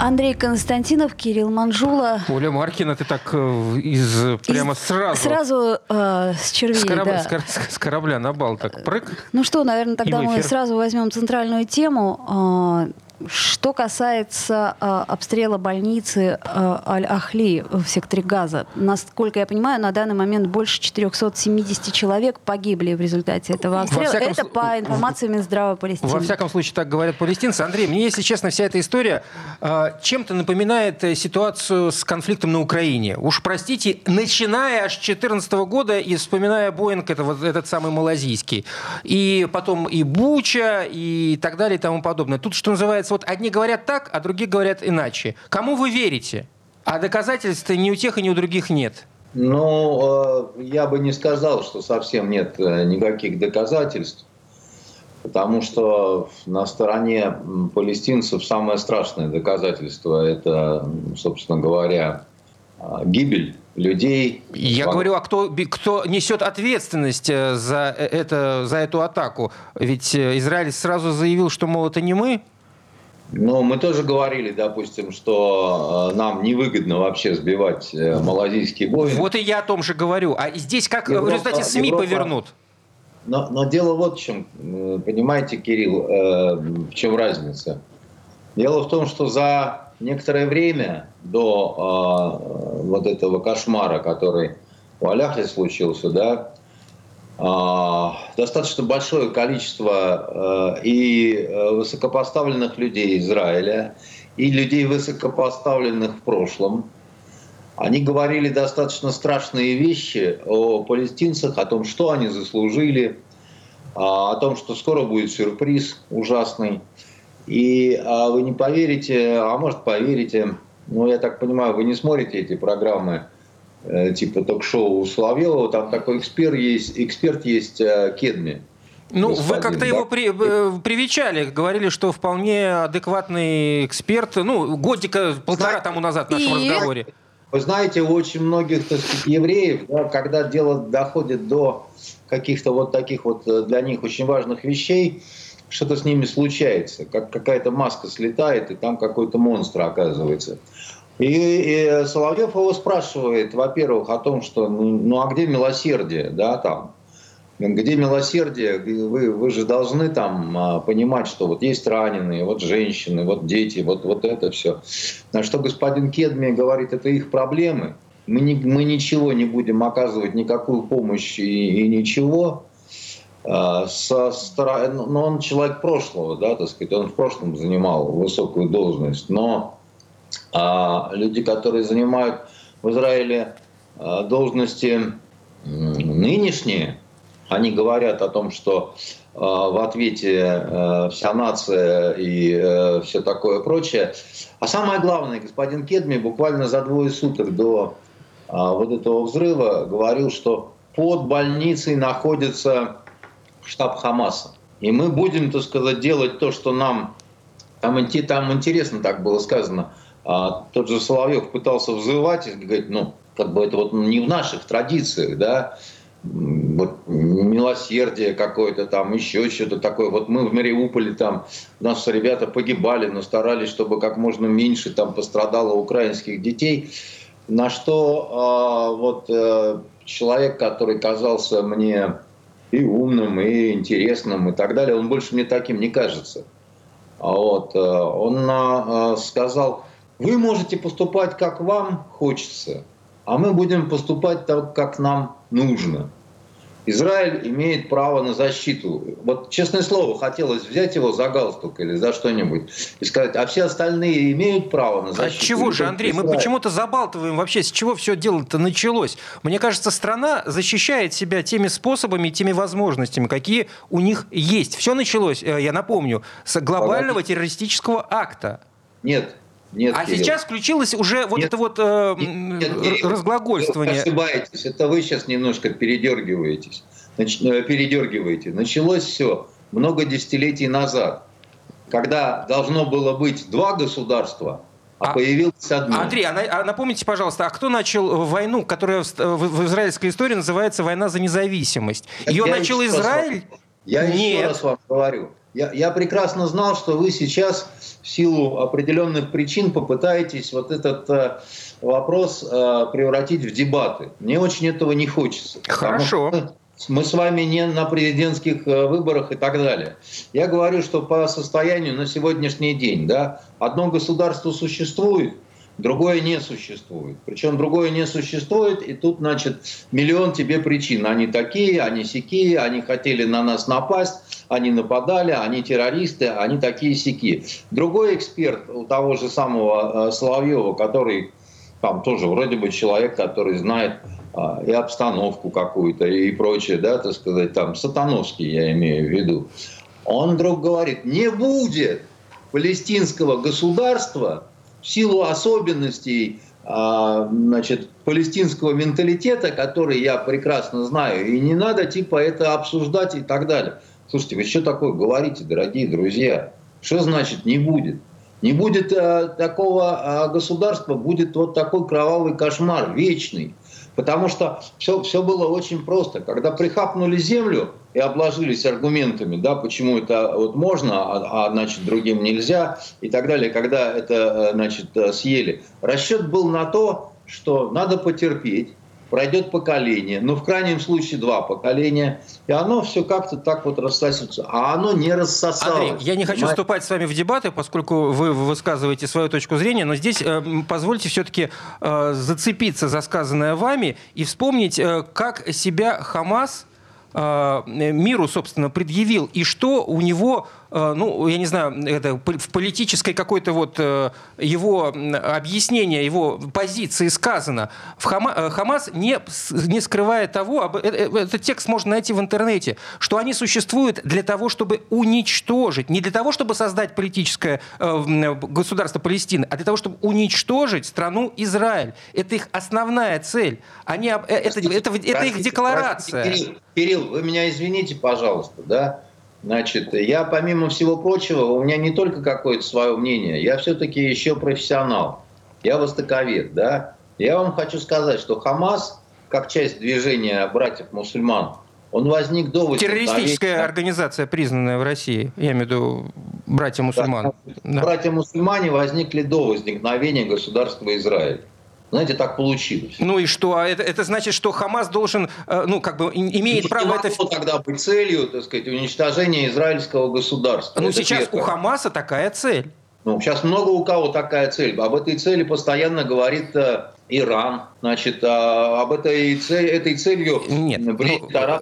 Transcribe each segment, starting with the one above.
Андрей Константинов, Кирилл Манжула. Оля Маркина, ты так э, из прямо Из- сразу Сразу э, с червей, с, корабля, да. с кор- с корабля на бал так прыг. Ну что, наверное, тогда мы сразу возьмем центральную тему. Что касается а, обстрела больницы а, Аль-Ахли в секторе Газа, насколько я понимаю, на данный момент больше 470 человек погибли в результате этого обстрела. Это слу- по информации Минздрава Палестины. Во всяком случае, так говорят палестинцы. Андрей, мне, если честно, вся эта история э, чем-то напоминает э, ситуацию с конфликтом на Украине. Уж простите, начиная аж с 2014 года и вспоминая Боинг, это вот этот самый малазийский, и потом и Буча, и так далее, и тому подобное. Тут, что называется, вот одни говорят так, а другие говорят иначе. Кому вы верите? А доказательств ни у тех, и ни у других нет. Ну, э, я бы не сказал, что совсем нет э, никаких доказательств, потому что на стороне палестинцев самое страшное доказательство – это, собственно говоря, а, гибель людей. Я Во- говорю, а кто, кто несет ответственность э, за, э, это, за эту атаку? Ведь э, Израиль сразу заявил, что, мол, это не мы. Ну, мы тоже говорили, допустим, что э, нам невыгодно вообще сбивать э, малазийский Боинг. Вот и я о том же говорю. А здесь как э, в Европа- результате СМИ Европа- повернут? Но, но дело вот в чем, э, понимаете, Кирилл, э, в чем разница. Дело в том, что за некоторое время до э, вот этого кошмара, который у Аляхли случился, да, достаточно большое количество э, и э, высокопоставленных людей Израиля, и людей высокопоставленных в прошлом, они говорили достаточно страшные вещи о палестинцах, о том, что они заслужили, а, о том, что скоро будет сюрприз ужасный. И а, вы не поверите, а может поверите, ну я так понимаю, вы не смотрите эти программы типа ток-шоу у Соловьева, там такой эксперт есть, эксперт есть э, Кедми. Ну, вы Господин, как-то да. его при- э, привечали, говорили, что вполне адекватный эксперт. Ну, годика полтора тому назад в нашем и- разговоре. Вы знаете, у очень многих так сказать, евреев, да, когда дело доходит до каких-то вот таких вот э, для них очень важных вещей, что-то с ними случается, как какая-то маска слетает, и там какой-то монстр оказывается. И, и Соловьев его спрашивает, во-первых, о том, что ну, ну, а где милосердие, да, там, где милосердие, вы, вы же должны там а, понимать, что вот есть раненые, вот женщины, вот дети, вот, вот это все. На что господин Кедми говорит, это их проблемы. Мы, не, мы ничего не будем оказывать, никакую помощь и, и ничего. А, Со стороны, но он человек прошлого, да, так сказать, он в прошлом занимал высокую должность, но а, люди, которые занимают в Израиле а, должности нынешние, они говорят о том, что э, в ответе э, вся нация и э, все такое прочее. А самое главное, господин Кедми буквально за двое суток до вот этого взрыва говорил, что под больницей находится штаб Хамаса. И мы будем, так сказать, делать то, что нам... Там, там интересно так было сказано. А, тот же Соловьев пытался взывать и говорить, ну, как бы это вот не в наших традициях, да, вот милосердие какое-то там, еще что-то такое. Вот мы в Мариуполе там, у нас ребята погибали, но старались, чтобы как можно меньше там пострадало украинских детей. На что а, вот э, человек, который казался мне и умным, и интересным, и так далее, он больше мне таким не кажется. А Вот, э, он а, сказал, вы можете поступать, как вам хочется, а мы будем поступать так, как нам нужно. Израиль имеет право на защиту. Вот, честное слово, хотелось взять его за галстук или за что-нибудь и сказать, а все остальные имеют право на От защиту. чего Или же, Андрей? Мы Израиль? почему-то забалтываем вообще, с чего все дело-то началось. Мне кажется, страна защищает себя теми способами, теми возможностями, какие у них есть. Все началось, э, я напомню, с глобального террористического акта. Нет, нет. А Кирилл. сейчас включилось уже вот Нет. это вот э, Нет, нет, р- Кирилл, Вы разглагольствование. ошибаетесь. Это вы сейчас немножко передергиваетесь. Нач- э, передергиваете. Началось все много десятилетий назад, когда должно было быть два государства, а, а появилось одно. Андрей, а, а напомните, пожалуйста, а кто начал войну, которая в, в, израильской истории называется «Война за независимость»? Ее я начал Израиль? Раз, я Нет. еще раз вам говорю. Я, я прекрасно знал, что вы сейчас в силу определенных причин попытаетесь вот этот э, вопрос э, превратить в дебаты. Мне очень этого не хочется. Хорошо. Мы, мы с вами не на президентских э, выборах и так далее. Я говорю, что по состоянию на сегодняшний день, да, одно государство существует, другое не существует. Причем другое не существует, и тут, значит, миллион тебе причин. Они такие, они сякие, они хотели на нас напасть, они нападали, они террористы, они такие сяки. Другой эксперт у того же самого э, Соловьева, который там тоже вроде бы человек, который знает а, и обстановку какую-то и прочее, да, так сказать, там, сатановский я имею в виду. Он вдруг говорит, не будет палестинского государства в силу особенностей а, значит, палестинского менталитета, который я прекрасно знаю, и не надо типа это обсуждать и так далее. Слушайте, вы что такое говорите, дорогие друзья? Что значит не будет? Не будет а, такого а, государства, будет вот такой кровавый кошмар, вечный. Потому что все, все было очень просто. Когда прихапнули землю и обложились аргументами, да, почему это вот можно, а, а значит другим нельзя и так далее, когда это э, значит э, съели, расчет был на то, что надо потерпеть, пройдет поколение, ну, в крайнем случае два поколения, и оно все как-то так вот рассосется. А оно не рассосалось. Андрей, я не хочу вступать с вами в дебаты, поскольку вы высказываете свою точку зрения, но здесь э, позвольте все-таки э, зацепиться за сказанное вами и вспомнить, э, как себя Хамас миру, собственно, предъявил, и что у него Э, ну, я не знаю, это в политической какой-то вот э, его объяснение, его позиции сказано. В Хама, э, Хамас не, не скрывает того, этот текст можно найти в интернете, что они существуют для того, чтобы уничтожить, не для того, чтобы создать политическое государство Палестины, а для того, чтобы уничтожить страну Израиль. Это их основная цель. Они, это, это, это, это их декларация. Кирилл, Кирилл, вы меня извините, пожалуйста, да? Значит, я, помимо всего прочего, у меня не только какое-то свое мнение, я все-таки еще профессионал, я востоковед, да. Я вам хочу сказать, что Хамас, как часть движения братьев-мусульман, он возник до Террористическая организация, признанная в России, я имею в виду братья-мусульман. Да. Братья-мусульмане возникли до возникновения государства Израиль. Знаете, так получилось. Ну и что? А это, это значит, что Хамас должен, э, ну, как бы, имеет не право это... тогда быть целью, так сказать, уничтожения израильского государства. Ну, это сейчас первое. у Хамаса такая цель. Ну, сейчас много у кого такая цель. Об этой цели постоянно говорит э, Иран, значит, а, об этой, цель, этой целью Нет, ну,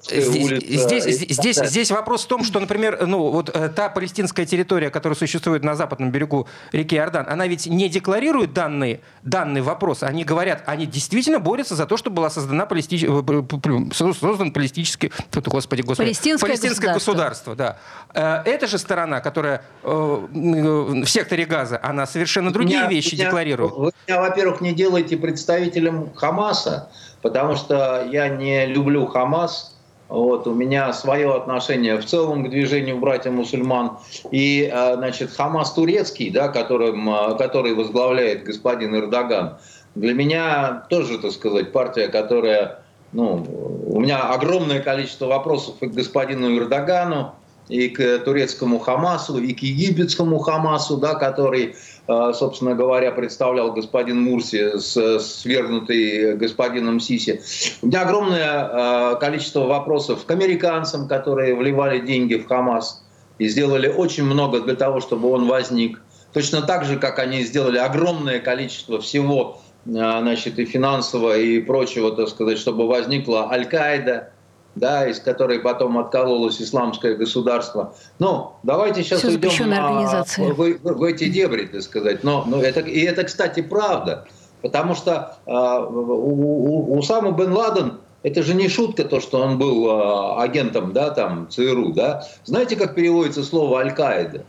здесь, улица. Здесь, здесь, здесь вопрос в том, что, например, ну, вот э, та палестинская территория, которая существует на западном берегу реки Иордан, она ведь не декларирует данный, данный вопрос. Они говорят, они действительно борются за то, чтобы была создана палести... Э, создан палестический... Господи, господи. Палестинское, палестинское государство. государство. да. Э, эта же сторона, которая в секторе газа, она совершенно другие меня, вещи меня, декларирует. Вы меня, во-первых, не делаете представителем Хамаса, потому что я не люблю Хамас. Вот, у меня свое отношение в целом к движению братьев мусульман. И, а, значит, Хамас турецкий, да, которым, а, который возглавляет господин Эрдоган, для меня тоже, так сказать, партия, которая... Ну, у меня огромное количество вопросов и к господину Эрдогану, и к турецкому Хамасу, и к египетскому Хамасу, да, который собственно говоря, представлял господин Мурси, свергнутый господином Сиси. У меня огромное а, количество вопросов к американцам, которые вливали деньги в Хамас и сделали очень много для того, чтобы он возник. Точно так же, как они сделали огромное количество всего, а, значит, и финансового, и прочего, так сказать, чтобы возникла Аль-Каида, да, из которой потом откололось исламское государство. Ну, давайте сейчас Все уйдем а, в, в, в эти дебри, так сказать. Но, но это, и это, кстати, правда. Потому что э, у, у, Усама бен Ладен это же не шутка, то, что он был э, агентом да, там, ЦРУ. Да? Знаете, как переводится слово «Аль-Каида»?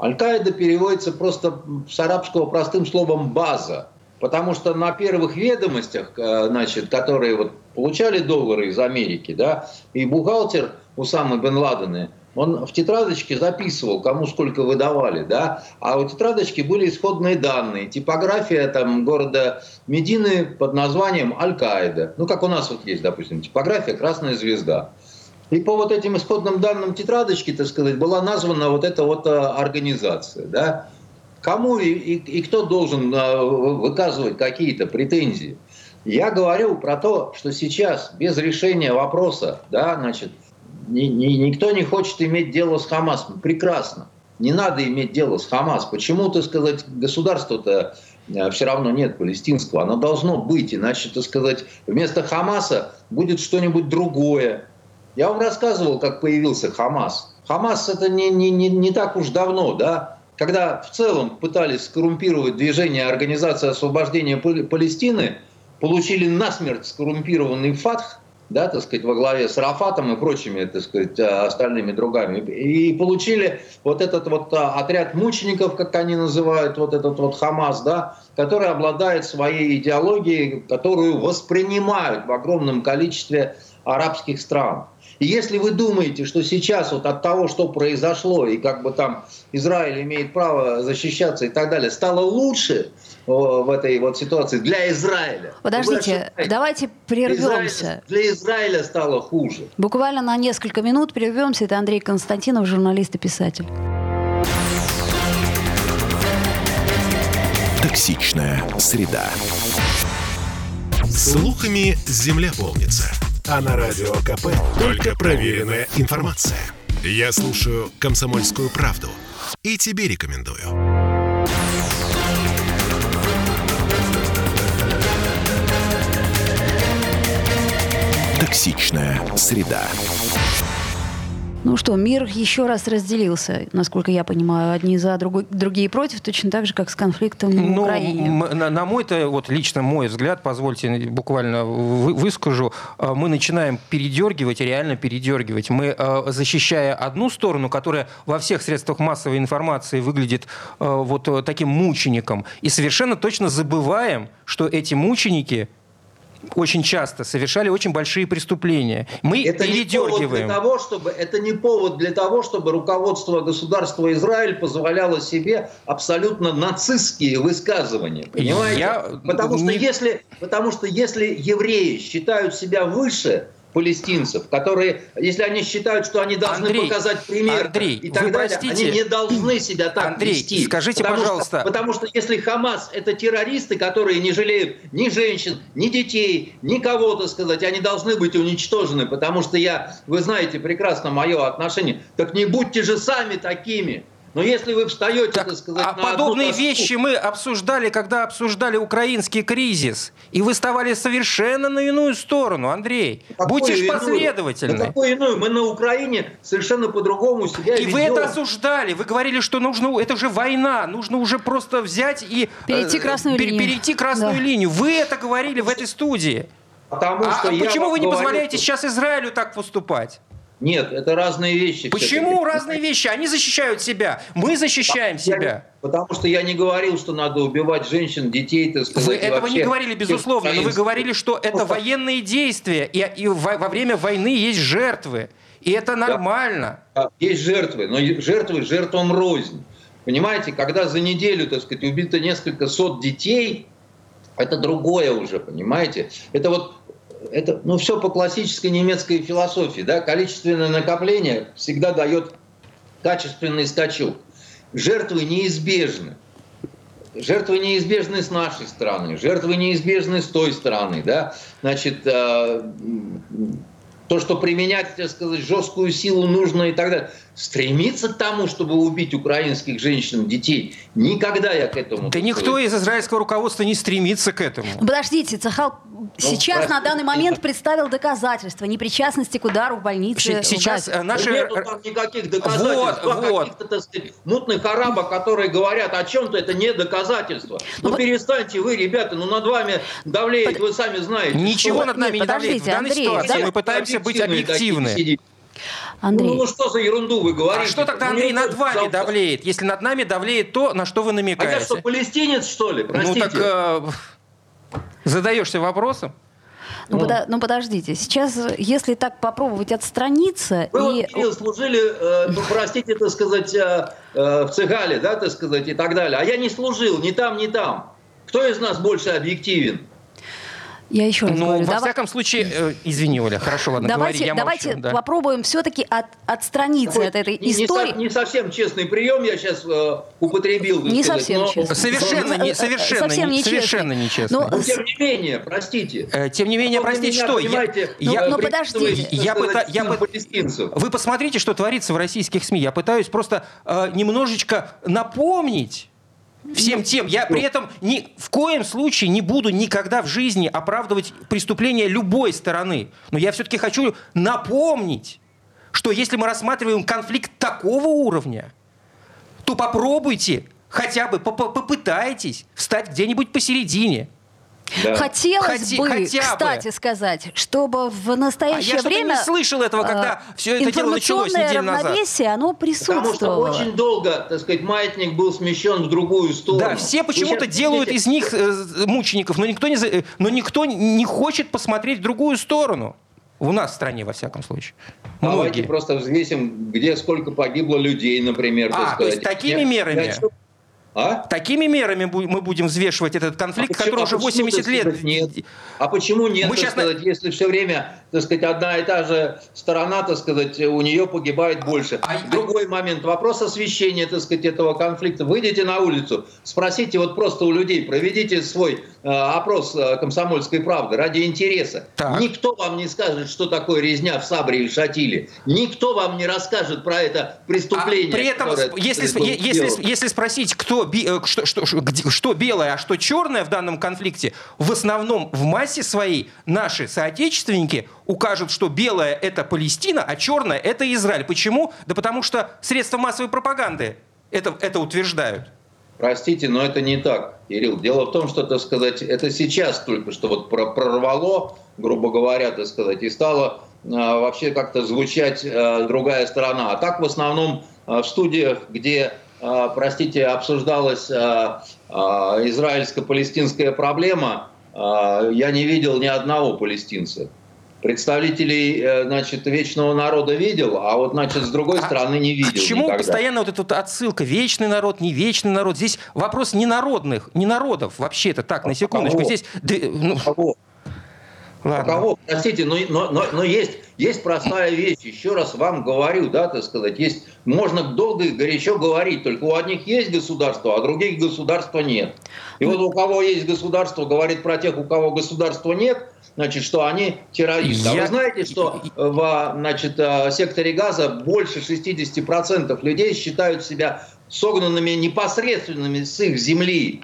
Аль-Каида переводится просто с арабского простым словом «база». Потому что на первых ведомостях, значит, которые вот получали доллары из Америки, да, и бухгалтер Усамы бен Ладена он в тетрадочке записывал, кому сколько выдавали, да, а у тетрадочки были исходные данные, типография там города Медины под названием Аль-Каида, ну, как у нас вот есть, допустим, типография «Красная звезда». И по вот этим исходным данным тетрадочки, так сказать, была названа вот эта вот а, организация, да. Кому и, и, и кто должен а, выказывать какие-то претензии? Я говорю про то, что сейчас без решения вопроса, да, значит, ни, ни, никто не хочет иметь дело с Хамасом. Прекрасно. Не надо иметь дело с Хамас. Почему, так сказать, государства-то а, все равно нет палестинского? Оно должно быть, иначе, так сказать, вместо Хамаса будет что-нибудь другое. Я вам рассказывал, как появился Хамас. Хамас это не, не, не, не так уж давно, да? Когда в целом пытались скоррумпировать движение Организации освобождения Палестины, получили насмерть скоррумпированный ФАТХ, да, так сказать, во главе с Рафатом и прочими, так сказать, остальными другами. И получили вот этот вот а, отряд мучеников, как они называют, вот этот вот Хамас, да, который обладает своей идеологией, которую воспринимают в огромном количестве арабских стран. И если вы думаете, что сейчас вот от того, что произошло, и как бы там Израиль имеет право защищаться и так далее, стало лучше в этой вот ситуации для Израиля. Подождите, давайте прервемся. Для Израиля стало хуже. Буквально на несколько минут прервемся. Это Андрей Константинов, журналист и писатель. Токсичная среда. Слухами земля полнится. А на радио КП только проверенная информация. Я слушаю «Комсомольскую правду» и тебе рекомендую. Токсичная среда. Ну что, мир еще раз разделился, насколько я понимаю, одни за, другой, другие против, точно так же, как с конфликтом в ну, Украине. На, на мой-то, вот лично мой взгляд, позвольте буквально выскажу, а, мы начинаем передергивать, реально передергивать. Мы, а, защищая одну сторону, которая во всех средствах массовой информации выглядит а, вот таким мучеником, и совершенно точно забываем, что эти мученики очень часто совершали очень большие преступления. Мы это передергиваем. Не повод для того, чтобы, это не повод для того, чтобы руководство государства Израиль позволяло себе абсолютно нацистские высказывания. Понимаете? Я... Потому, что если, потому что если евреи считают себя выше палестинцев, которые, если они считают, что они должны Андрей, показать пример Андрей, и так далее, простите, они не должны себя так Андрей, вести. скажите, потому пожалуйста. Что, потому что если Хамас это террористы, которые не жалеют ни женщин, ни детей, никого, так сказать, они должны быть уничтожены, потому что я, вы знаете прекрасно мое отношение, так не будьте же сами такими. Но если вы встаете, так, так сказать, а на подобные одну вещи мы обсуждали, когда обсуждали украинский кризис, и вы вставали совершенно на иную сторону, Андрей. Какую Будьте же последовательны. На какую иную? Мы на Украине совершенно по-другому себя И ведем. вы это осуждали. Вы говорили, что нужно, это же война, нужно уже просто взять и перейти э, красную э, линию. Перейти красную да. линию. Вы это говорили в этой студии. Потому а, что а почему вы не говорю, позволяете сейчас Израилю так поступать? Нет, это разные вещи. Почему разные вещи? Они защищают себя, мы защищаем потому себя. потому что я не говорил, что надо убивать женщин, детей, так сказать. Вы этого вообще... не говорили, безусловно, но вы говорили, что это военные действия, и, и во, во время войны есть жертвы. И это нормально. Да, есть жертвы, но жертвы жертвам рознь. Понимаете, когда за неделю, так сказать, убито несколько сот детей, это другое уже, понимаете? Это вот это ну, все по классической немецкой философии. Да? Количественное накопление всегда дает качественный скачок. Жертвы неизбежны. Жертвы неизбежны с нашей стороны, жертвы неизбежны с той стороны. Да? Значит, э, то, что применять, так сказать, жесткую силу нужно и так далее. Стремиться к тому, чтобы убить украинских женщин, детей, никогда я к этому... Да никто из израильского руководства не стремится к этому. Подождите, Цахал ну, сейчас простите, на данный момент представил доказательства непричастности к удару в больнице. Сейчас в наши... Нету там никаких доказательств. Вот, вот. Каких-то, так сказать, мутных арабов, которые говорят о чем-то, это не доказательство. Ну, ну перестаньте вы, ребята, ну над вами давлеет, Под... вы сами знаете. Ничего что... над нами Нет, не давлеет. В данной Андрей, ситуации да? мы пытаемся быть объективны. Андрей. Ну, ну что за ерунду вы говорите? А что тогда, ну, Андрей, над вами завтра. давлеет? Если над нами давлеет то, на что вы намекаете. А я что, палестинец, что ли? Простите. Ну так э, задаешься вопросом. Ну, ну, подо, ну подождите, сейчас, если так попробовать отстраниться... Вы и... вот, служили, э, ну простите, так сказать, э, э, в Цегале, да, так сказать, и так далее. А я не служил ни там, ни там. Кто из нас больше объективен? Я еще раз ну, говорю. Во давай... всяком случае, э, извини, Оля, хорошо, ладно, давайте, говори, я Давайте молчу, да. попробуем все-таки от, отстраниться Такой от этой не, истории. Не, не совсем честный прием я сейчас э, употребил. Не сказать, совсем но... честно. Совершенно, не, совершенно, совсем не, не совершенно нечестно. Но, но тем не менее, простите. Э, тем не менее, простите, что? Я, я, ну, подождите. Я пыта, я вы посмотрите, что творится в российских СМИ. Я пытаюсь просто э, немножечко напомнить всем тем. Я при этом ни в коем случае не буду никогда в жизни оправдывать преступления любой стороны. Но я все-таки хочу напомнить, что если мы рассматриваем конфликт такого уровня, то попробуйте хотя бы попытайтесь встать где-нибудь посередине. Да. Хотелось Хоти, бы, хотя кстати бы. сказать, чтобы в настоящее а я время... Я не слышал этого, когда э, все это дело началось неделю назад. равновесие, оно присутствовало. Потому что очень долго, так сказать, маятник был смещен в другую сторону. Да, все почему-то делают из них э, мучеников, но никто, не, э, но никто не хочет посмотреть в другую сторону. У нас в стране, во всяком случае. Многие. Давайте просто взвесим, где сколько погибло людей, например. А, то есть такими мерами? Я, а? Такими мерами мы будем взвешивать этот конфликт, а который уже 80 а лет. Нет. А почему нет, мы сейчас... сказать, если все время, так сказать, одна и та же сторона, так сказать, у нее погибает больше. А... Другой момент, вопрос освещения, так сказать, этого конфликта. Выйдите на улицу, спросите вот просто у людей, проведите свой э, опрос э, комсомольской правды ради интереса. Так. Никто вам не скажет, что такое резня в Сабре или Шатиле. Никто вам не расскажет про это преступление. А при этом, если, если, если спросить, кто что, что, что белое, а что черное в данном конфликте, в основном в массе своей наши соотечественники укажут, что белое – это Палестина, а черное – это Израиль. Почему? Да потому что средства массовой пропаганды это, это утверждают. Простите, но это не так, Кирилл. Дело в том, что, так сказать, это сейчас только что вот прорвало, грубо говоря, так сказать, и стало э, вообще как-то звучать э, другая сторона. А так в основном э, в студиях, где а, простите, обсуждалась а, а, израильско-палестинская проблема, я не видел ни одного палестинца. Представителей, э, значит, вечного народа видел, а вот, значит, с другой стороны не видел. К чему никогда. постоянно вот эта вот отсылка? Вечный народ, не вечный народ. Здесь вопрос не народных, не народов. Вообще-то так, на секундочку. Здесь... Ну... Ладно. кого? Простите, но, но, но, но есть, есть простая вещь. Еще раз вам говорю, да, так сказать, есть, можно долго и горячо говорить, только у одних есть государство, а других государства нет. И вот у кого есть государство, говорит про тех, у кого государства нет, значит, что они террористы. А вы знаете, что в значит, э, секторе газа больше 60% людей считают себя согнанными непосредственными с их земли.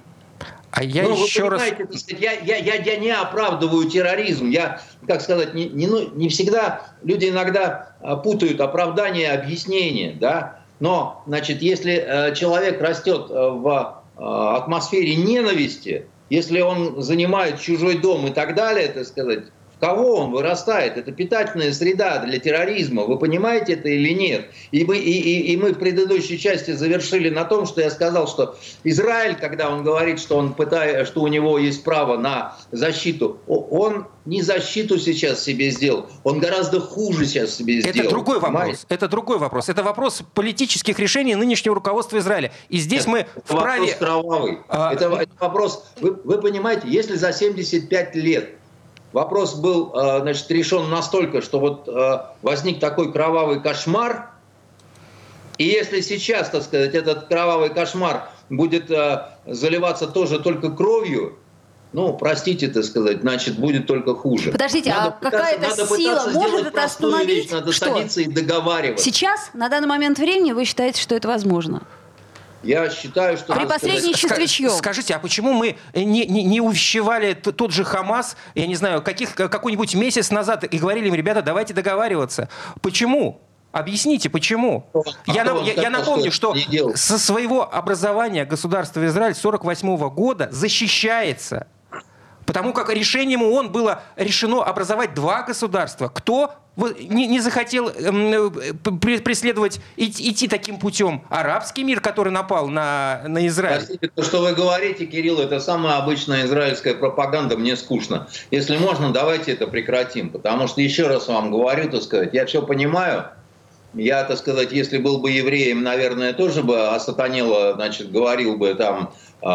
А я ну, еще раз... Сказать, я, я, я, я не оправдываю терроризм. Я, как сказать, не, не, ну, не всегда люди иногда а, путают оправдание и объяснение. Да? Но, значит, если э, человек растет э, в э, атмосфере ненависти, если он занимает чужой дом и так далее, так сказать, в кого он вырастает? Это питательная среда для терроризма. Вы понимаете это или нет? И мы, и, и, и мы в предыдущей части завершили на том, что я сказал, что Израиль, когда он говорит, что, он пытает, что у него есть право на защиту, он не защиту сейчас себе сделал, он гораздо хуже сейчас себе сделал. Это другой вопрос. Понимаете? Это другой вопрос. Это вопрос политических решений нынешнего руководства Израиля. И здесь это мы вправе... Вопрос кровавый. А... Это, это вопрос... Вы, вы понимаете, если за 75 лет вопрос был э, значит, решен настолько, что вот э, возник такой кровавый кошмар, и если сейчас, так сказать, этот кровавый кошмар будет э, заливаться тоже только кровью, ну, простите, так сказать, значит, будет только хуже. Подождите, надо а какая-то сила может это остановить? Вещь, надо что? садиться и договариваться. Сейчас, на данный момент времени, вы считаете, что это возможно? Я считаю, что... При посредничестве чьем? Скажите, а почему мы не, не, не увещевали тот же Хамас, я не знаю, каких, какой-нибудь месяц назад и говорили им, ребята, давайте договариваться? Почему? Объясните, почему? А я, на, я, я напомню, что, что со своего образования государство Израиль 48 года защищается. Потому как решением ООН было решено образовать два государства. Кто не, не захотел э, преследовать, идти, таким путем арабский мир, который напал на, на Израиль? Простите, то, что вы говорите, Кирилл, это самая обычная израильская пропаганда, мне скучно. Если можно, давайте это прекратим, потому что, еще раз вам говорю, так сказать, я все понимаю, я, так сказать, если был бы евреем, наверное, тоже бы осатанело, значит, говорил бы там, э,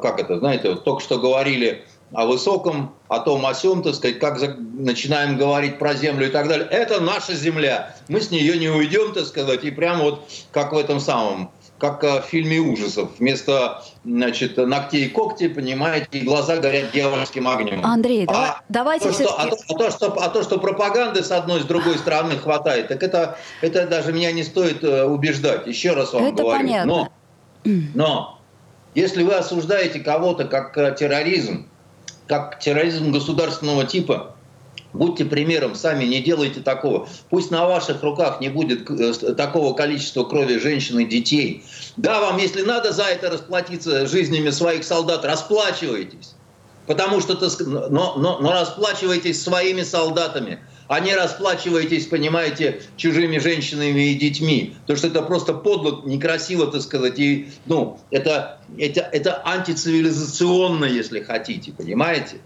как это, знаете, вот только что говорили о высоком, о том, о сем, так сказать, как за, начинаем говорить про землю и так далее. Это наша земля, мы с нее не уйдем, так сказать, и прямо вот как в этом самом, как в фильме ужасов. Вместо значит, ногтей и когти, понимаете, глаза горят дьявольским огнем. Андрей, а давайте то, что, а, то, а, то, что, а то, что пропаганды с одной, с другой стороны хватает, так это, это даже меня не стоит э, убеждать. Еще раз вам это говорю. Понятно. Но, но если вы осуждаете кого-то как э, терроризм, как терроризм государственного типа. Будьте примером, сами не делайте такого. Пусть на ваших руках не будет э, такого количества крови женщин и детей. Да, вам, если надо за это расплатиться жизнями своих солдат, расплачивайтесь. Потому что, но, но, но расплачивайтесь своими солдатами а не расплачиваетесь, понимаете, чужими женщинами и детьми. Потому что это просто подло, некрасиво, так сказать. И, ну, это, это, это антицивилизационно, если хотите, понимаете?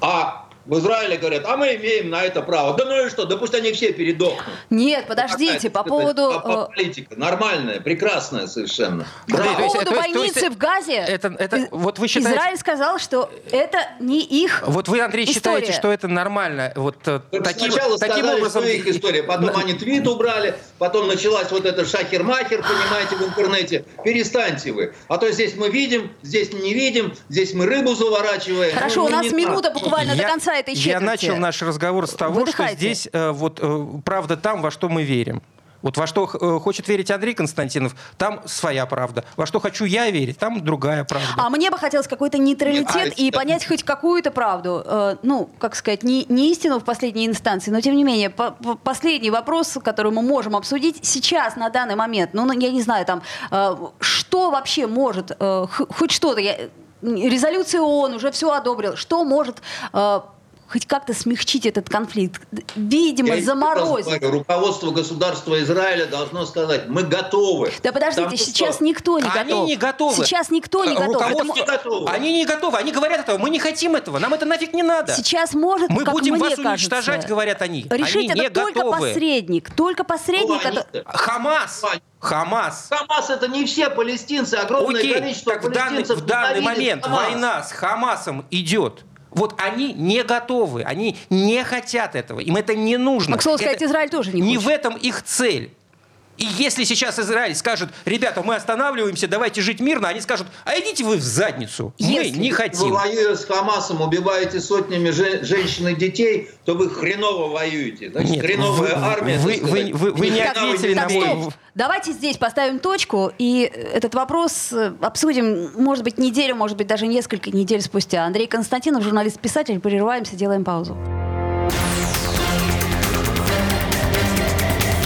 А в Израиле говорят, а мы имеем на это право. Да ну и что, да пусть они все передохнут. Нет, подождите, по поводу... Э, политика нормальная, прекрасная совершенно. По поводу больницы в Газе, это, это, вот вы считаете... Израиль сказал, что это не их Вот вы, Андрей, история. считаете, что это нормально? Вот э, таким, Сначала таким сказали, образом... что их история, потом на... они твит убрали, потом началась вот эта шахер-махер, понимаете, в интернете. Перестаньте вы. А то здесь мы видим, здесь не видим, здесь мы рыбу заворачиваем. Хорошо, ну, у нас минута буквально Я... до конца этой четверти. Я начал наш разговор с того, Выдыхайте. что здесь э, вот э, правда там, во что мы верим. Вот во что э, хочет верить Андрей Константинов, там своя правда. Во что хочу я верить, там другая правда. А мне бы хотелось какой-то нейтралитет а, и понять хоть какую-то правду. Э, ну, как сказать, не, не истину в последней инстанции, но тем не менее, по, по, последний вопрос, который мы можем обсудить сейчас, на данный момент. Ну, я не знаю, там, э, что вообще может, э, хоть что-то, я, резолюция ООН уже все одобрил, что может э, хоть как-то смягчить этот конфликт. Видимо, Я заморозить. Руководство государства Израиля должно сказать, мы готовы. Да подождите, Там сейчас что? никто не готов. Они не готовы. Сейчас никто не готов. Этому... не готовы. Они не готовы. Они говорят этого. Мы не хотим этого. Нам это нафиг не надо. Сейчас может, Мы как будем мне вас кажется, уничтожать, говорят они. Решить они это только готовы. посредник. Только посредник. Это... Хамас. Хамас. Хамас это не все палестинцы, огромное Окей, количество так палестинцев. В данный, в данный момент Хамас. война с Хамасом идет. Вот они не готовы, они не хотят этого, им это не нужно. А, к слову сказать, это, Израиль тоже не Не хочет. в этом их цель. И если сейчас Израиль скажет, ребята, мы останавливаемся, давайте жить мирно, они скажут, а идите вы в задницу, если мы не хотим. Вы воюете с Хамасом, убиваете сотнями же, женщин и детей, то вы хреново воюете. Значит, Нет, хреновая вы, армия. Вы, вы, вы, вы не ответили на мой... Давайте здесь поставим точку и этот вопрос э, обсудим, может быть, неделю, может быть, даже несколько недель спустя. Андрей Константинов, журналист-писатель, прерываемся, делаем паузу.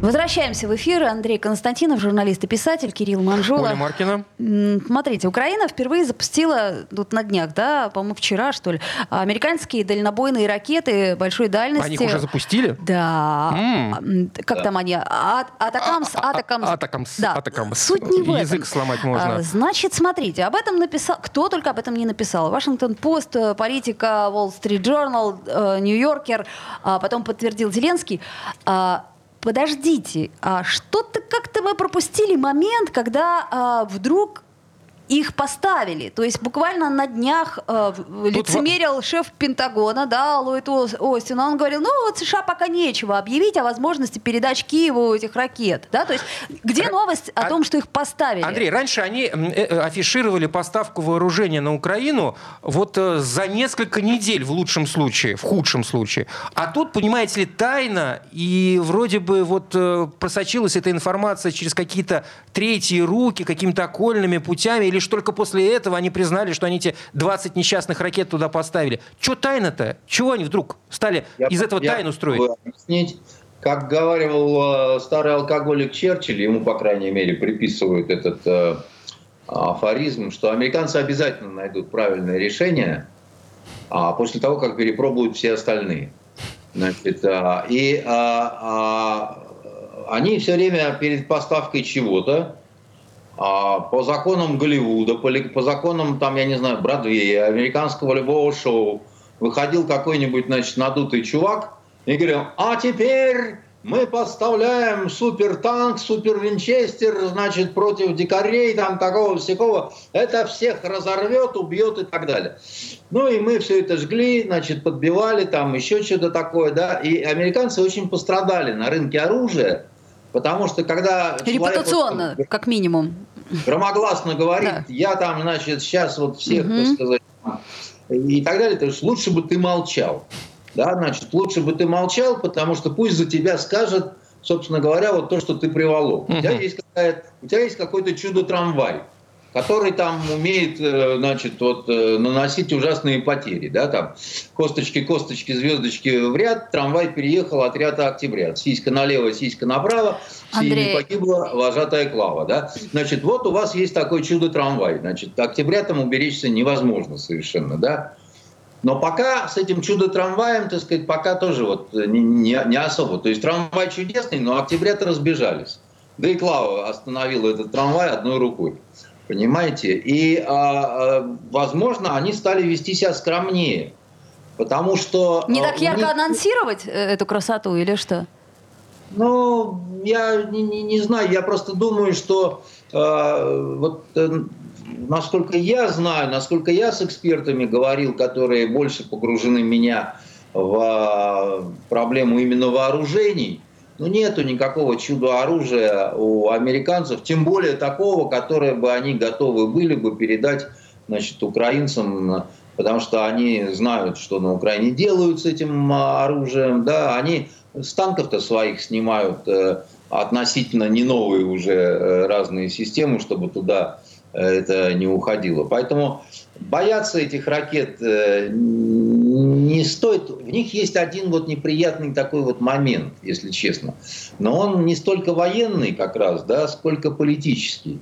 Возвращаемся в эфир. Андрей Константинов, журналист и писатель, Кирилл Манжула. Оля Маркина. Смотрите, Украина впервые запустила тут на днях, да, по-моему, вчера, что ли, американские дальнобойные ракеты большой дальности. Они уже запустили? Да. м Как там они? А, атакамс, а, атакамс. Атакамс. Да. Атакамс. Суть не в этом. Язык сломать можно. Значит, смотрите, об этом написал, кто только об этом не написал. Вашингтон-Пост, э, политика, Wall Street Journal, Нью-Йоркер, а потом подтвердил Зеленский подождите, а что-то как-то мы пропустили момент, когда а, вдруг их поставили. То есть буквально на днях э, лицемерил в... шеф Пентагона, да, Ллойд Остин, он говорил, ну вот США пока нечего объявить о возможности передач Киеву этих ракет, да, то есть где новость о а... том, что их поставили? Андрей, раньше они э, э, афишировали поставку вооружения на Украину вот э, за несколько недель в лучшем случае, в худшем случае, а тут, понимаете ли, тайна и вроде бы вот просочилась эта информация через какие-то третьи руки, какими-то окольными путями или лишь только после этого они признали, что они эти 20 несчастных ракет туда поставили. Что тайна-то? Чего они вдруг стали я, из этого я тайну строить? Объяснить. Как говаривал э, старый алкоголик Черчилль, ему, по крайней мере, приписывают этот э, афоризм, что американцы обязательно найдут правильное решение, а после того, как перепробуют все остальные. Значит, а, и а, а, они все время перед поставкой чего-то, по законам Голливуда, по, по законам, там, я не знаю, Бродвея, американского любого шоу, выходил какой-нибудь, значит, надутый чувак и говорил, а теперь мы поставляем супер танк, супер винчестер, значит, против дикарей, там такого всякого. Это всех разорвет, убьет и так далее. Ну и мы все это жгли, значит, подбивали, там еще что-то такое, да. И американцы очень пострадали на рынке оружия, потому что когда... Репутационно, человек, как минимум. Громогласно говорит, да. я там, значит, сейчас вот всех, угу. так сказать, и так далее, то есть лучше бы ты молчал. Да, значит, лучше бы ты молчал, потому что пусть за тебя скажет, собственно говоря, вот то, что ты приволок. У тебя есть, у тебя есть какой-то чудо-трамвай, который там умеет, э, значит, вот, э, наносить ужасные потери, да, там, косточки, косточки, звездочки в ряд, трамвай переехал от ряда октября, сиська налево, сиська направо, Андрей... погибла вожатая Клава, да, значит, вот у вас есть такой чудо-трамвай, значит, октября там уберечься невозможно совершенно, да, но пока с этим чудо-трамваем, так сказать, пока тоже вот не, не, не особо. То есть трамвай чудесный, но октября-то разбежались. Да и Клава остановила этот трамвай одной рукой. Понимаете? И, а, а, возможно, они стали вести себя скромнее. Потому что... Не так ярко них... анонсировать э, эту красоту или что? Ну, я не, не, не знаю. Я просто думаю, что э, вот э, насколько я знаю, насколько я с экспертами говорил, которые больше погружены меня в а, проблему именно вооружений, ну, нету никакого чудо-оружия у американцев, тем более такого, которое бы они готовы были бы передать значит, украинцам, потому что они знают, что на Украине делают с этим а, оружием. Да, они с танков-то своих снимают э, относительно не новые уже э, разные системы, чтобы туда это не уходило. Поэтому бояться этих ракет э, не стоит. В них есть один вот неприятный такой вот момент, если честно. Но он не столько военный как раз, да, сколько политический.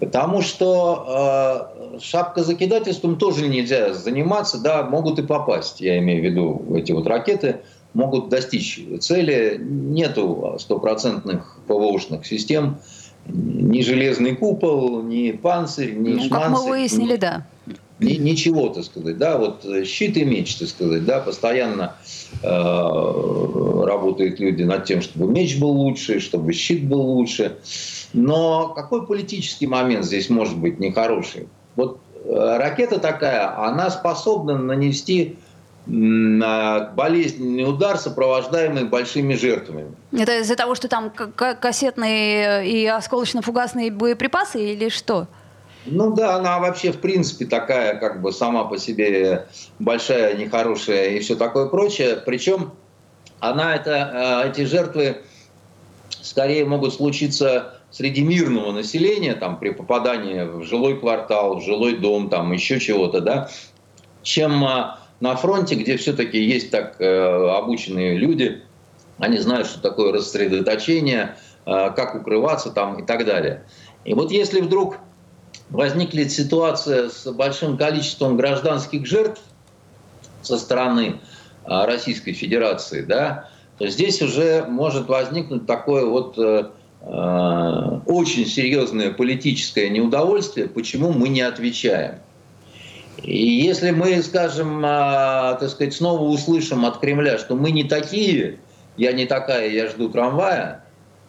Потому что э, шапкозакидательством тоже нельзя заниматься, да, могут и попасть, я имею в виду эти вот ракеты, могут достичь цели. Нету стопроцентных ПВОшных систем, ни железный купол, ни панцирь, ни ну, шманцирь. Как мы выяснили, ни, да. Ни, ничего, так сказать, да, вот щит и меч, так сказать, да, постоянно э, работают люди над тем, чтобы меч был лучше, чтобы щит был лучше. Но какой политический момент здесь может быть нехороший? Вот э, ракета такая, она способна нанести болезненный удар, сопровождаемый большими жертвами. Это из-за того, что там кассетные и осколочно-фугасные боеприпасы или что? Ну да, она вообще в принципе такая, как бы сама по себе большая, нехорошая и все такое прочее. Причем она это, э, эти жертвы скорее могут случиться среди мирного населения, там, при попадании в жилой квартал, в жилой дом, там, еще чего-то, да, чем а, на фронте, где все-таки есть так э, обученные люди, они знают, что такое рассредоточение, э, как укрываться там и так далее. И вот если вдруг возникнет ситуация с большим количеством гражданских жертв со стороны э, Российской Федерации, да, то здесь уже может возникнуть такое вот э, э очень серьезное политическое неудовольствие, почему мы не отвечаем. И если мы, скажем, а, так сказать, снова услышим от Кремля, что мы не такие, я не такая, я жду трамвая,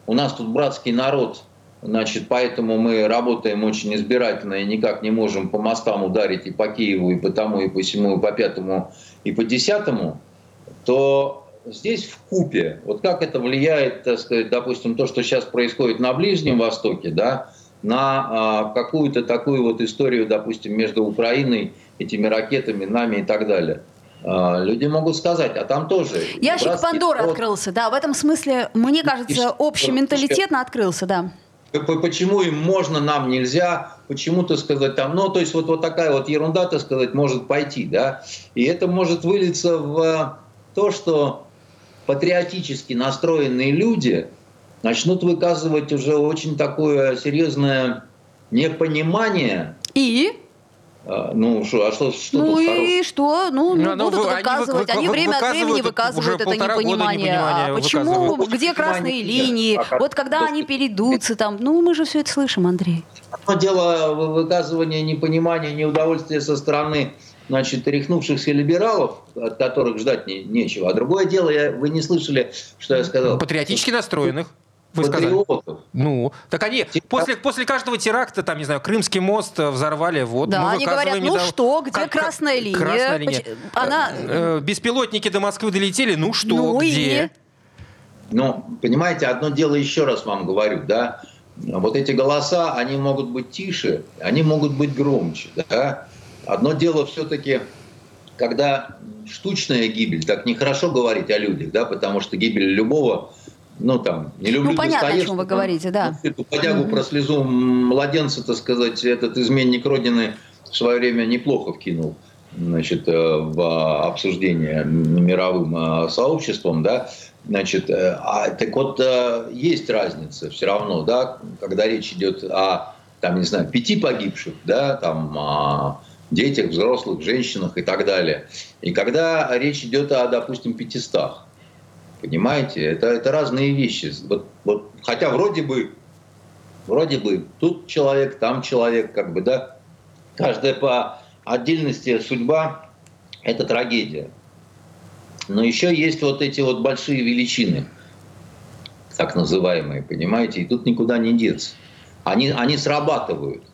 у нас тут братский народ, значит, поэтому мы работаем очень избирательно и никак не можем по мостам ударить и по Киеву, и по тому, и по всему, и по пятому, и по десятому, то здесь в купе, вот как это влияет, так сказать, допустим, то, что сейчас происходит на Ближнем Востоке, да, на а, какую-то такую вот историю, допустим, между Украиной, этими ракетами, нами и так далее. А, люди могут сказать, а там тоже... Ящик Пандоры открылся, да. В этом смысле, мне кажется, общий менталитетно открылся, да. Почему им можно, нам нельзя, почему, то сказать, там, ну, то есть вот, вот такая вот ерунда, так сказать, может пойти, да, и это может вылиться в то, что патриотически настроенные люди начнут выказывать уже очень такое серьезное непонимание. И? А, ну, шо, а что, что Ну тут и хорошего? что? Ну, ну, Ну, будут вы- они выказывать. вы- Они, вы- время от времени выказывают это непонимание. А почему? выказывают. Где красные линии? А Вот когда они перейдутся там. Ну, мы же все это слышим, Андрей. Одно дело вы- выказывание непонимания, неудовольствия со стороны значит, рехнувшихся либералов, от которых ждать не- нечего. А другое дело, я, вы не слышали, что я сказал? Патриотически настроенных. Вы сказали. Ну, так они Типа- после, после каждого теракта, там, не знаю, Крымский мост э, взорвали, вот. Да, мы они говорят, ну недов- что, где Как- как- красная линия? Красная линия. Поч- Она... Э, Беспилотники до Москвы долетели, ну что, Ну и? где? Но, понимаете, одно дело, еще раз вам говорю, да, вот эти голоса, они могут быть тише, они могут быть громче, да. Одно дело все-таки, когда штучная гибель, так нехорошо говорить о людях, да, потому что гибель любого, ну там, не люблю Ну, понятно, о чем вы говорите, да. ну, Эту подягу про слезу младенца, так сказать, этот изменник Родины в свое время неплохо вкинул значит, э, в обсуждение мировым э, сообществом, да, значит, э, а, так вот, есть разница все равно, да, когда речь идет о, там, не знаю, пяти погибших, да, там, о детях, взрослых, женщинах и так далее, и когда речь идет о, допустим, пятистах, понимаете, это, это разные вещи, вот, вот, хотя вроде бы, вроде бы тут человек, там человек, как бы, да, каждая по отдельности судьба – это трагедия. Но еще есть вот эти вот большие величины, так называемые, понимаете, и тут никуда не деться. Они, они срабатывают.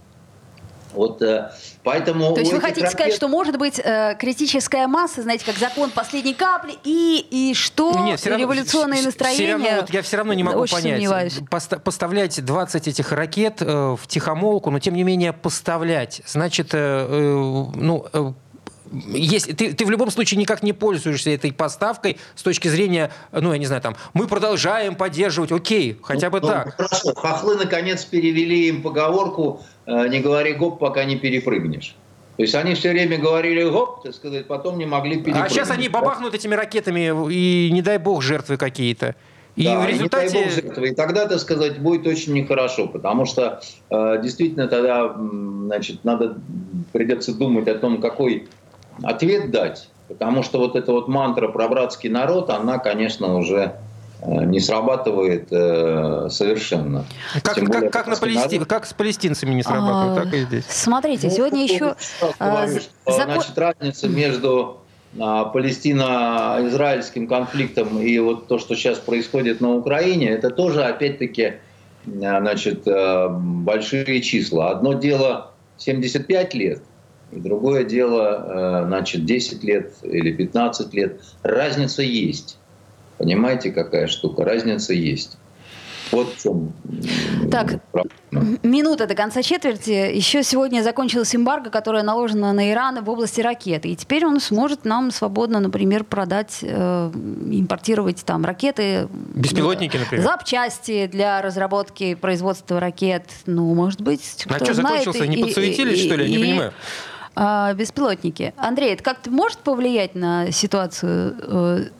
Вот э, поэтому... То есть вы хотите сказать, ракет- что может быть э, критическая масса, знаете, как закон последней капли, и, и что Ну, Нет, всё равно- революционные настроения? равно вот я все равно не могу Очень понять. сомневаюсь. Поста- поставлять 20 этих ракет э, в тихомолку, но тем не менее поставлять, значит, э, э, ну, э, если ты, ты в любом случае никак не пользуешься этой поставкой с точки зрения, ну, я не знаю, там, мы продолжаем поддерживать, окей, хотя бы Ну, так. Хорошо, хохлы наконец перевели им поговорку «не говори гоп, пока не перепрыгнешь». То есть они все время говорили гоп, так сказать, потом не могли перепрыгнуть. А сейчас они бабахнут этими ракетами, и не дай бог жертвы какие-то. И Да, в и не дай результате... бог жертвы. И тогда, так сказать, будет очень нехорошо, потому что э, действительно тогда значит, надо, придется думать о том, какой ответ дать, потому что вот эта вот мантра про братский народ, она, конечно, уже э, не срабатывает э, совершенно. Как, Тем более как, как, на Палести- как с палестинцами не срабатывает, А, так и здесь. Смотрите, Ну, сегодня еще сразу а, говорю, з- что, закон- значит, разница между а, палестино-израильским конфликтом и вот то, что сейчас происходит на Украине, это тоже, опять-таки, а, значит, а, большие числа. Одно дело 75 лет, и другое дело, а, значит, 10 лет или 15 лет. Разница есть. Понимаете, какая штука? Разница есть. Вот в чем Так, проблема. Минута до конца четверти. Еще сегодня закончилась эмбарго, которая наложена на Иран в области ракеты. И теперь он сможет нам свободно, например, продать, э, импортировать там ракеты. Беспилотники, э, например. Запчасти для разработки производства ракет. Ну, может быть, А что, знает, закончился? и- Не подсуетились, и- что ли? Я не и- понимаю. а, беспилотники. Андрей, это как-то может повлиять на ситуацию,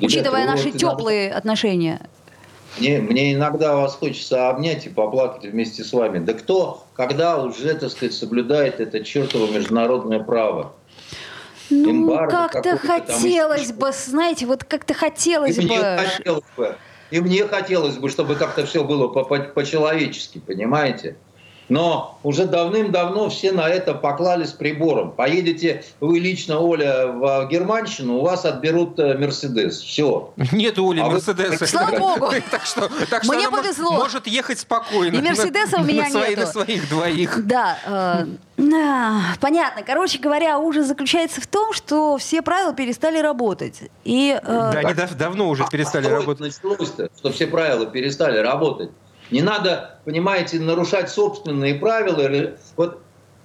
Ребята, учитывая вы наши вот иногда- теплые отношения? Мне, мне иногда вас хочется обнять и поплакать вместе с вами. Да кто, когда уже, так сказать, соблюдает это чертово международное право? Ну, как-то там хотелось еще. бы, знаете, вот как-то И хотелось мне бы. хотелось бы, и мне хотелось бы, чтобы как-то все было по- по- по-человечески, понимаете? Но уже давным-давно все на это поклали с прибором. Поедете вы лично, Оля, в Германщину, у вас отберут э, Мерседес. Все. Нет у Оли А вы- Мерседеса. Слава богу. Так что, так что Мне повезло. может ехать спокойно. И Мерседеса у меня на, свои- нету. на своих двоих. Да, э, а, понятно. Короче говоря, ужас заключается в том, что все правила перестали работать. И э, Да, они дав- давно уже перестали А работать. началось-то, что все правила перестали работать? Не надо, понимаете, нарушать собственные правила. Вот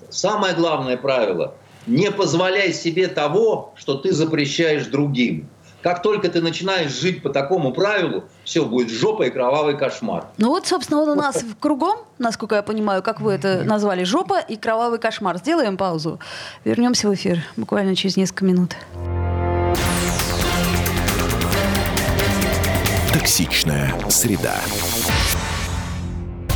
самое главное правило – не позволяй себе того, что ты запрещаешь другим. Как только ты начинаешь жить по такому правилу, все будет жопа и кровавый кошмар. Ну вот, собственно, он у нас кругом, насколько я понимаю, как вы это назвали, жопа и кровавый кошмар. Сделаем паузу. Вернемся в эфир буквально через несколько минут. Токсичная среда.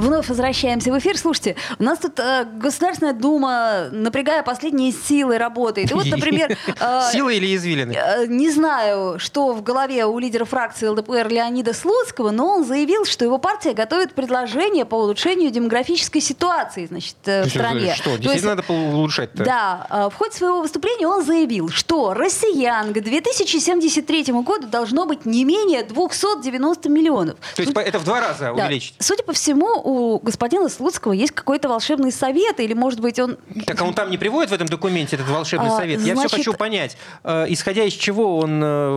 Вновь возвращаемся в эфир. Слушайте, у нас тут э, Государственная Дума, напрягая последние силы, работает. И вот, например... Э, Силы или извилины? Э, не знаю, что в голове у лидера фракции ЛДПР Леонида Слуцкого, но он заявил, что его партия готовит предложение по улучшению демографической ситуации значит, э, в стране. Что, действительно есть, надо улучшать-то? Да. Э, в ходе своего выступления он заявил, что россиян к 2073 году должно быть не менее 290 миллионов. То есть это в два раза увеличить? Да. Судя по всему, у господина Слуцкого есть какой-то волшебный совет, или, может быть, он... Так а он там не приводит в этом документе этот волшебный а, совет? Значит, Я все хочу понять, э, исходя из чего он э,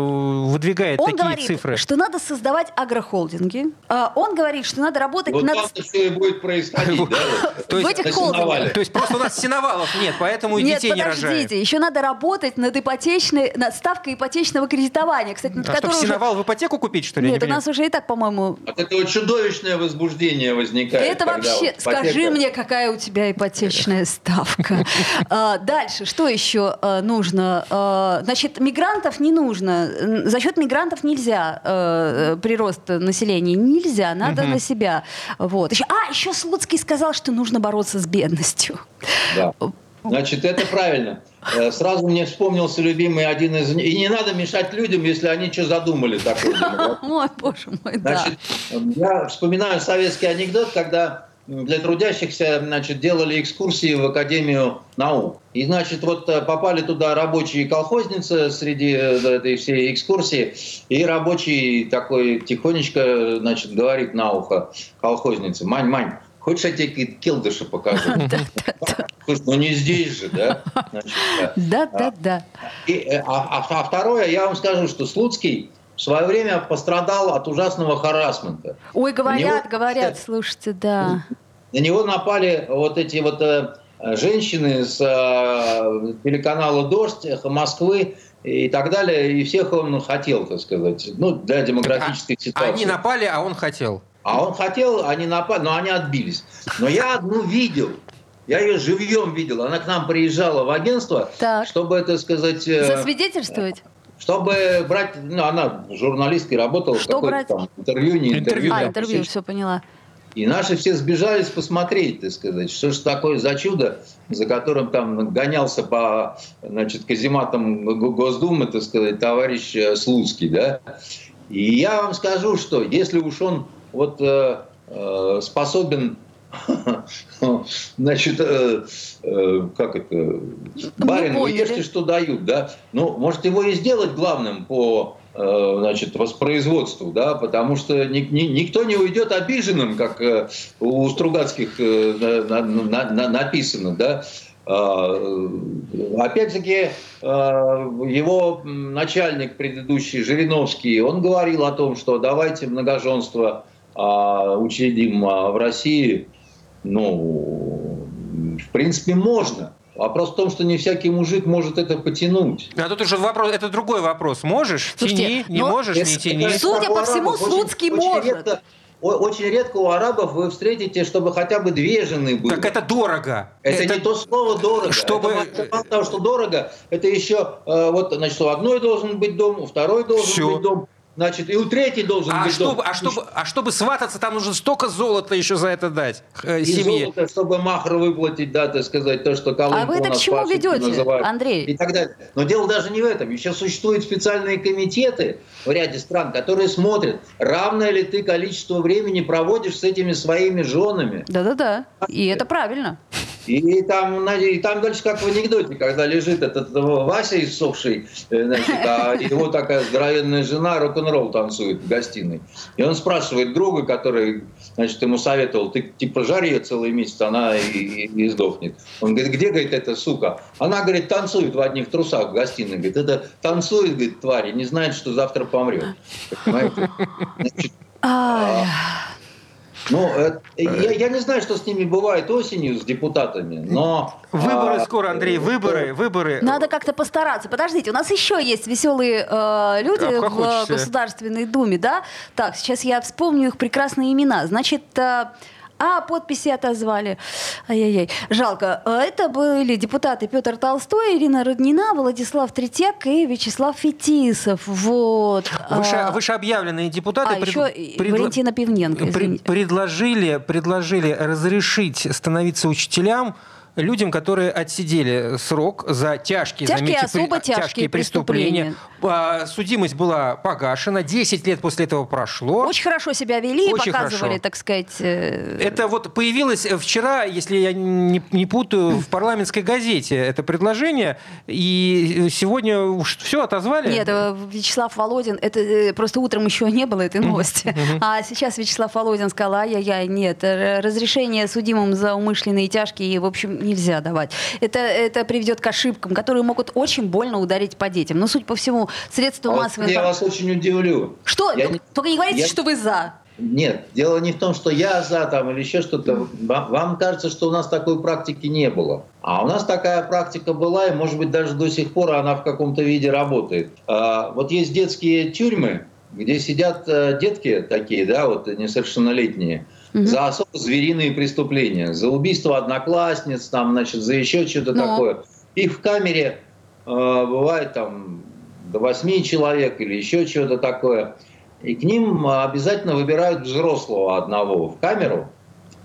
выдвигает он такие говорит, цифры. что надо создавать агрохолдинги. Э, он говорит, что надо работать вот над... Все и будет происходить, да? В этих холдингах. То есть просто у нас синовалов нет, поэтому и детей не рожают. подождите, еще надо работать над ипотечной, над ставкой ипотечного кредитования. Кстати, над а чтобы синовал в ипотеку купить, что ли? Нет, у нас уже и так, по-моему... От этого чудовищное возбуждение возникает. Это вообще, скажи мне, какая у тебя ипотечная ставка. А, дальше, что еще а, нужно? А, значит, мигрантов не нужно. За счет мигрантов нельзя прирост населения. Нельзя, надо на себя. Вот. А, еще Слуцкий сказал, что нужно бороться с бедностью. Да. Значит, это правильно. Э, сразу мне вспомнился любимый один из... И не надо мешать людям, если они что задумали такое. Ой, боже мой. Значит, я вспоминаю советский анекдот, когда для трудящихся значит, делали экскурсии в Академию наук. И, значит, вот э, попали туда рабочие колхозницы среди э, этой всей экскурсии, и рабочий такой тихонечко, значит, говорит на ухо колхознице, «Мань, Мань, Хочешь, я тебе келдыша покажу? Ну не здесь же, да? Да, да, да. А, а, а второе, я вам скажу, что Слуцкий в свое время пострадал от ужасного харасмента. Ой, говорят, говорят, слушайте, да. На него напали вот эти вот э, женщины с э, телеканала «Дождь», «Эхо Москвы», и так далее, и всех он хотел, так сказать, ну, для демографической а, ситуации. Они напали, а он хотел. А он хотел, они напали, но они отбились. Но я одну видел. Я ее живьем видел. Она к нам приезжала в агентство, так. чтобы, это сказать... Э, Засвидетельствовать? Чтобы брать... Ну, она журналисткой работала. Что брать? Там, интервью, не интервью. А, интервью, все поняла. И наши все сбежались посмотреть, так сказать, что же такое за чудо, за которым там гонялся по значит, казематам Госдумы, так сказать, товарищ э, Слуцкий, да. И я вам скажу, что если уж он вот э, э, способен Значит, э, э, как это, барин, вы ешьте, что дают, да? Ну, может, его и сделать главным по э, значит, воспроизводству, да, потому что ни, ни, никто не уйдет обиженным, как э, у Стругацких на, на, на, написано, да. А, опять-таки, его начальник предыдущий, Жириновский, он говорил о том, что давайте многоженство а, учредим а, в России, ну, в принципе, можно. Вопрос в том, что не всякий мужик может это потянуть. А тут уже вопрос, это другой вопрос. Можешь? Слушайте, тяни, не можешь, не тяни. Судя по всему, Слуцкий очень, может. Очень редко, очень редко у арабов вы встретите, чтобы хотя бы две жены были. Так это дорого. Это, это не то слово дорого. Чтобы... Это мало того, что дорого, это еще э, вот, значит, у одной должен быть дом, у второй должен Все. быть дом. Значит, и у третьей должен а быть чтобы, дом. А чтобы, а чтобы свататься, там нужно столько золота еще за это дать э, и семье. золото, чтобы махр выплатить, да, так сказать, то, что Колумб А вы это к чему ведете, называют, Андрей? И так далее. Но дело даже не в этом. Еще существуют специальные комитеты в ряде стран, которые смотрят, равное ли ты количество времени проводишь с этими своими женами. Да-да-да. И это правильно. И там, и там дальше как в анекдоте, когда лежит этот Вася иссохший, э, значит, а его такая здоровенная жена рок-н-ролл танцует в гостиной. И он спрашивает друга, который, значит, ему советовал, ты типа жарь ее целый месяц, она и, и, и сдохнет. Он говорит, где, говорит, эта сука? Она, говорит, танцует в одних трусах в гостиной. Говорит, это танцует, говорит, тварь, и не знает, что завтра помрет. Понимаете? Значит, ну, э, я, я не знаю, что с ними бывает осенью, с депутатами, но... Выборы а, скоро, Андрей, выборы, выборы. Надо как-то постараться. Подождите, у нас еще есть веселые э, люди как в хочется. Государственной Думе, да? Так, сейчас я вспомню их прекрасные имена. Значит, э, а, подписи отозвали. Ай-яй-яй. Жалко. А это были депутаты Петр Толстой, Ирина Руднина, Владислав Третьяк и Вячеслав Фетисов. Вот. Выше, а, вышеобъявленные депутаты... А, пред... еще пред... Валентина Пивненко, извините. Предложили, предложили разрешить становиться учителям людям, которые отсидели срок за тяжкие, тяжкие заметьте, особо тяжкие, тяжкие преступления. преступления. Судимость была погашена, 10 лет после этого прошло. Очень хорошо себя вели Очень показывали, хорошо. так сказать. Э... Это вот появилось вчера, если я не, не путаю, в парламентской газете это предложение, и сегодня все отозвали. Нет, э, Вячеслав Володин, это э, просто утром еще не было этой новости, а сейчас Вячеслав Володин сказал, ай-яй-яй, нет, разрешение судимым за умышленные тяжкие, в общем, нельзя давать. Это, это приведет к ошибкам, которые могут очень больно ударить по детям. Но, судя по всему, средства а массовой информации... Я вас очень удивлю. Что? Я... Только не говорите, я... что вы за. Нет, дело не в том, что я за там или еще что-то. Вам кажется, что у нас такой практики не было. А у нас такая практика была, и, может быть, даже до сих пор она в каком-то виде работает. А, вот есть детские тюрьмы, где сидят э, детки такие, да, вот несовершеннолетние, угу. за особо звериные преступления, за убийство одноклассниц, там, значит, за еще что-то Но. такое. Их в камере э, бывает там до восьми человек или еще что-то такое. И к ним обязательно выбирают взрослого одного в камеру,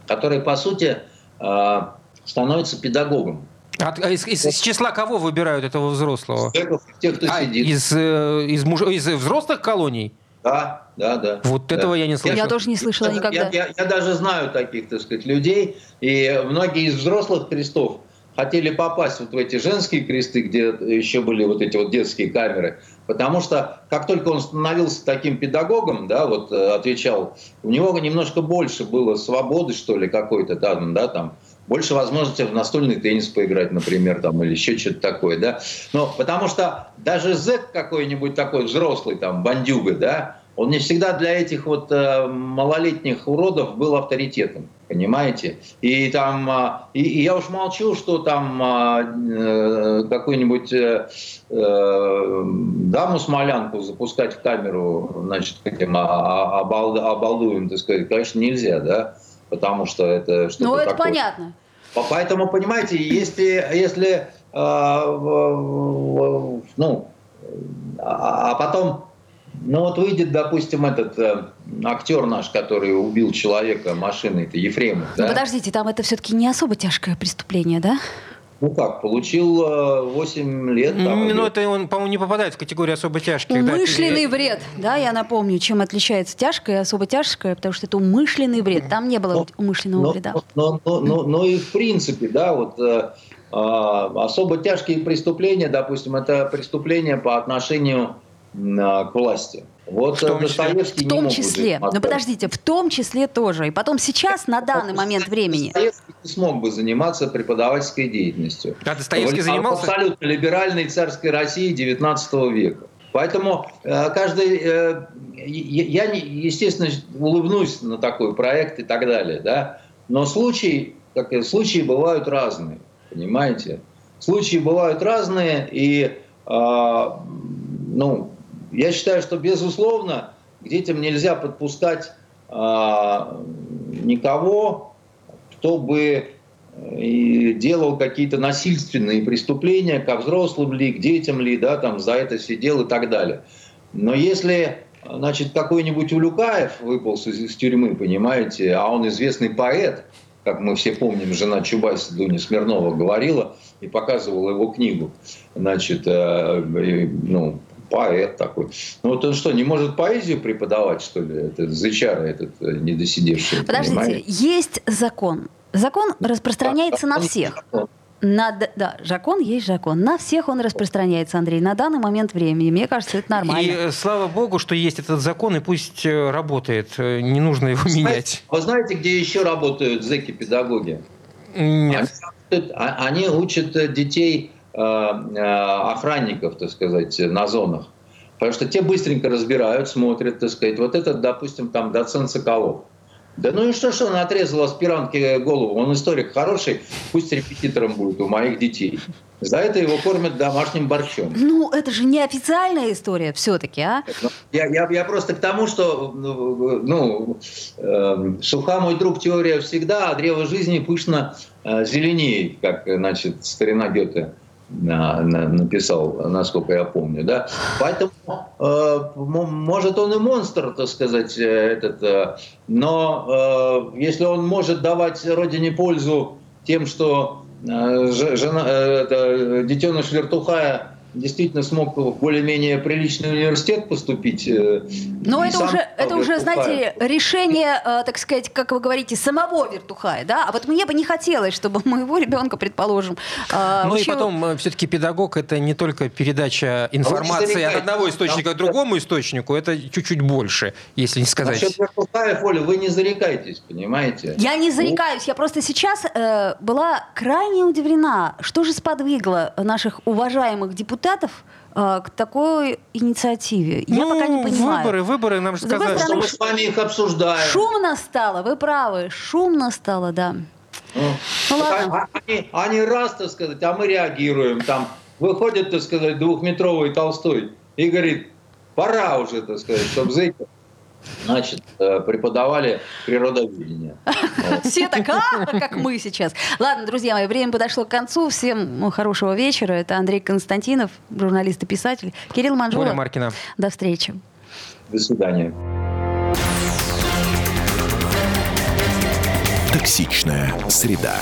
который, по сути, э, становится педагогом. От, а из, из, из числа кого выбирают этого взрослого? Тех, кто а, сидит. Из, э, из, муж... из взрослых колоний? Да, да, да. Вот да. этого я не слышал. Я тоже не слышала я, никогда. Я, я, я даже знаю таких, так сказать, людей. И многие из взрослых крестов хотели попасть вот в эти женские кресты, где еще были вот эти вот детские камеры. Потому что как только он становился таким педагогом, да, вот э, отвечал, у него немножко больше было свободы, что ли, какой-то, да, да, там, больше возможности в настольный теннис поиграть, например, там, или еще что-то такое, да. Но потому что даже зэк какой-нибудь такой взрослый, там, бандюга, да, он не всегда для этих вот э, малолетних уродов был авторитетом, понимаете? И там, э, и, и я уж молчу, что там э, какую-нибудь э, э, даму-смолянку запускать в камеру, значит, каким обал, обалдуем, так сказать, конечно, нельзя, да? Потому что это что-то Ну, это такое. понятно. Поэтому, понимаете, если, если э, ну, а, а потом, ну вот выйдет, допустим, этот э, актер наш, который убил человека машиной, это Ефремов. Ну, да? подождите, там это все-таки не особо тяжкое преступление, да? Ну как, получил 8 э, лет. Там, ну, это он, по-моему, не попадает в категорию особо тяжких. Умышленный да? вред, да, я напомню, чем отличается тяжкое и особо тяжкое, потому что это умышленный вред, там не было но, умышленного но, вреда. Но, но, но, но и в принципе, да, вот э, э, особо тяжкие преступления, допустим, это преступления по отношению э, к власти. Вот в том Достоевский в том числе. Но подождите, в том числе тоже. И потом сейчас, на данный момент времени. Достоевский не смог бы заниматься преподавательской деятельностью. А Достоевский занимался? Абсолютно либеральной царской России XIX века. Поэтому э, каждый, э, я, естественно, улыбнусь на такой проект и так далее, да, но случаи, как, случаи бывают разные, понимаете? Случаи бывают разные, и, э, ну, я считаю, что, безусловно, к детям нельзя подпускать а, никого, кто бы э, делал какие-то насильственные преступления, как взрослым ли, к детям ли, да, там за это сидел и так далее. Но если значит, какой-нибудь Улюкаев выполз из, из тюрьмы, понимаете, а он известный поэт, как мы все помним, жена Чубайса Дуня Смирнова говорила и показывала его книгу, значит, э, ну, поэт такой. Ну вот он что, не может поэзию преподавать, что ли? Это зычара этот э, недосидевший. Подождите, понимаете? есть закон, Закон распространяется на всех. На, да, закон есть закон. На всех он распространяется, Андрей, на данный момент времени. Мне кажется, это нормально. И э, слава богу, что есть этот закон, и пусть э, работает. Не нужно его знаете, менять. Вы знаете, где еще работают зэки-педагоги? Нет. Они, а, они учат детей охранников, так сказать, на зонах. Потому что те быстренько разбирают, смотрят, так сказать. Вот этот, допустим, там доцент Соколов. Да ну и что, что он отрезал аспирантке голову? Он историк хороший, пусть репетитором будет у моих детей. За это его кормят домашним борщом. Ну, это же не официальная история все-таки, а? Ну, я, я, я просто к тому, что ну, э, суха мой друг теория всегда, а древо жизни пышно э, зеленеет, как значит, старина Гёте написал, насколько я помню, да. Поэтому, э, может, он и монстр, так сказать, э, этот, э, но э, если он может давать родине пользу тем, что э, жена, э, это, детеныш вертухая действительно смог в более-менее приличный университет поступить. Э, Но это уже, это уже, знаете, решение, э, так сказать, как вы говорите, самого Вертухая, да? А вот мне бы не хотелось, чтобы моего ребенка, предположим... Э, ну учил... и потом, все-таки педагог — это не только передача информации от одного источника к другому источнику, это чуть-чуть больше, если не сказать. Насчет Вертухаев, Оля, вы не зарекайтесь, понимаете? Я не зарекаюсь, я просто сейчас э, была крайне удивлена, что же сподвигло наших уважаемых депутатов депутатов э, к такой инициативе? Ну, Я пока не понимаю. Выборы, выборы, нам же сказали. Стороны, что мы с вами их обсуждаем. Шумно стало, вы правы, шумно стало, да. Ну, ну ладно. Они, они раз, так сказать, а мы реагируем. Там выходит, так сказать, двухметровый Толстой и говорит, пора уже, так сказать, чтобы зайти значит, э, преподавали природоведение. Все так, а, как мы сейчас. Ладно, друзья мои, время подошло к концу. Всем ну, хорошего вечера. Это Андрей Константинов, журналист и писатель. Кирилл Манжула. Оля Маркина. До встречи. До свидания. Токсичная среда.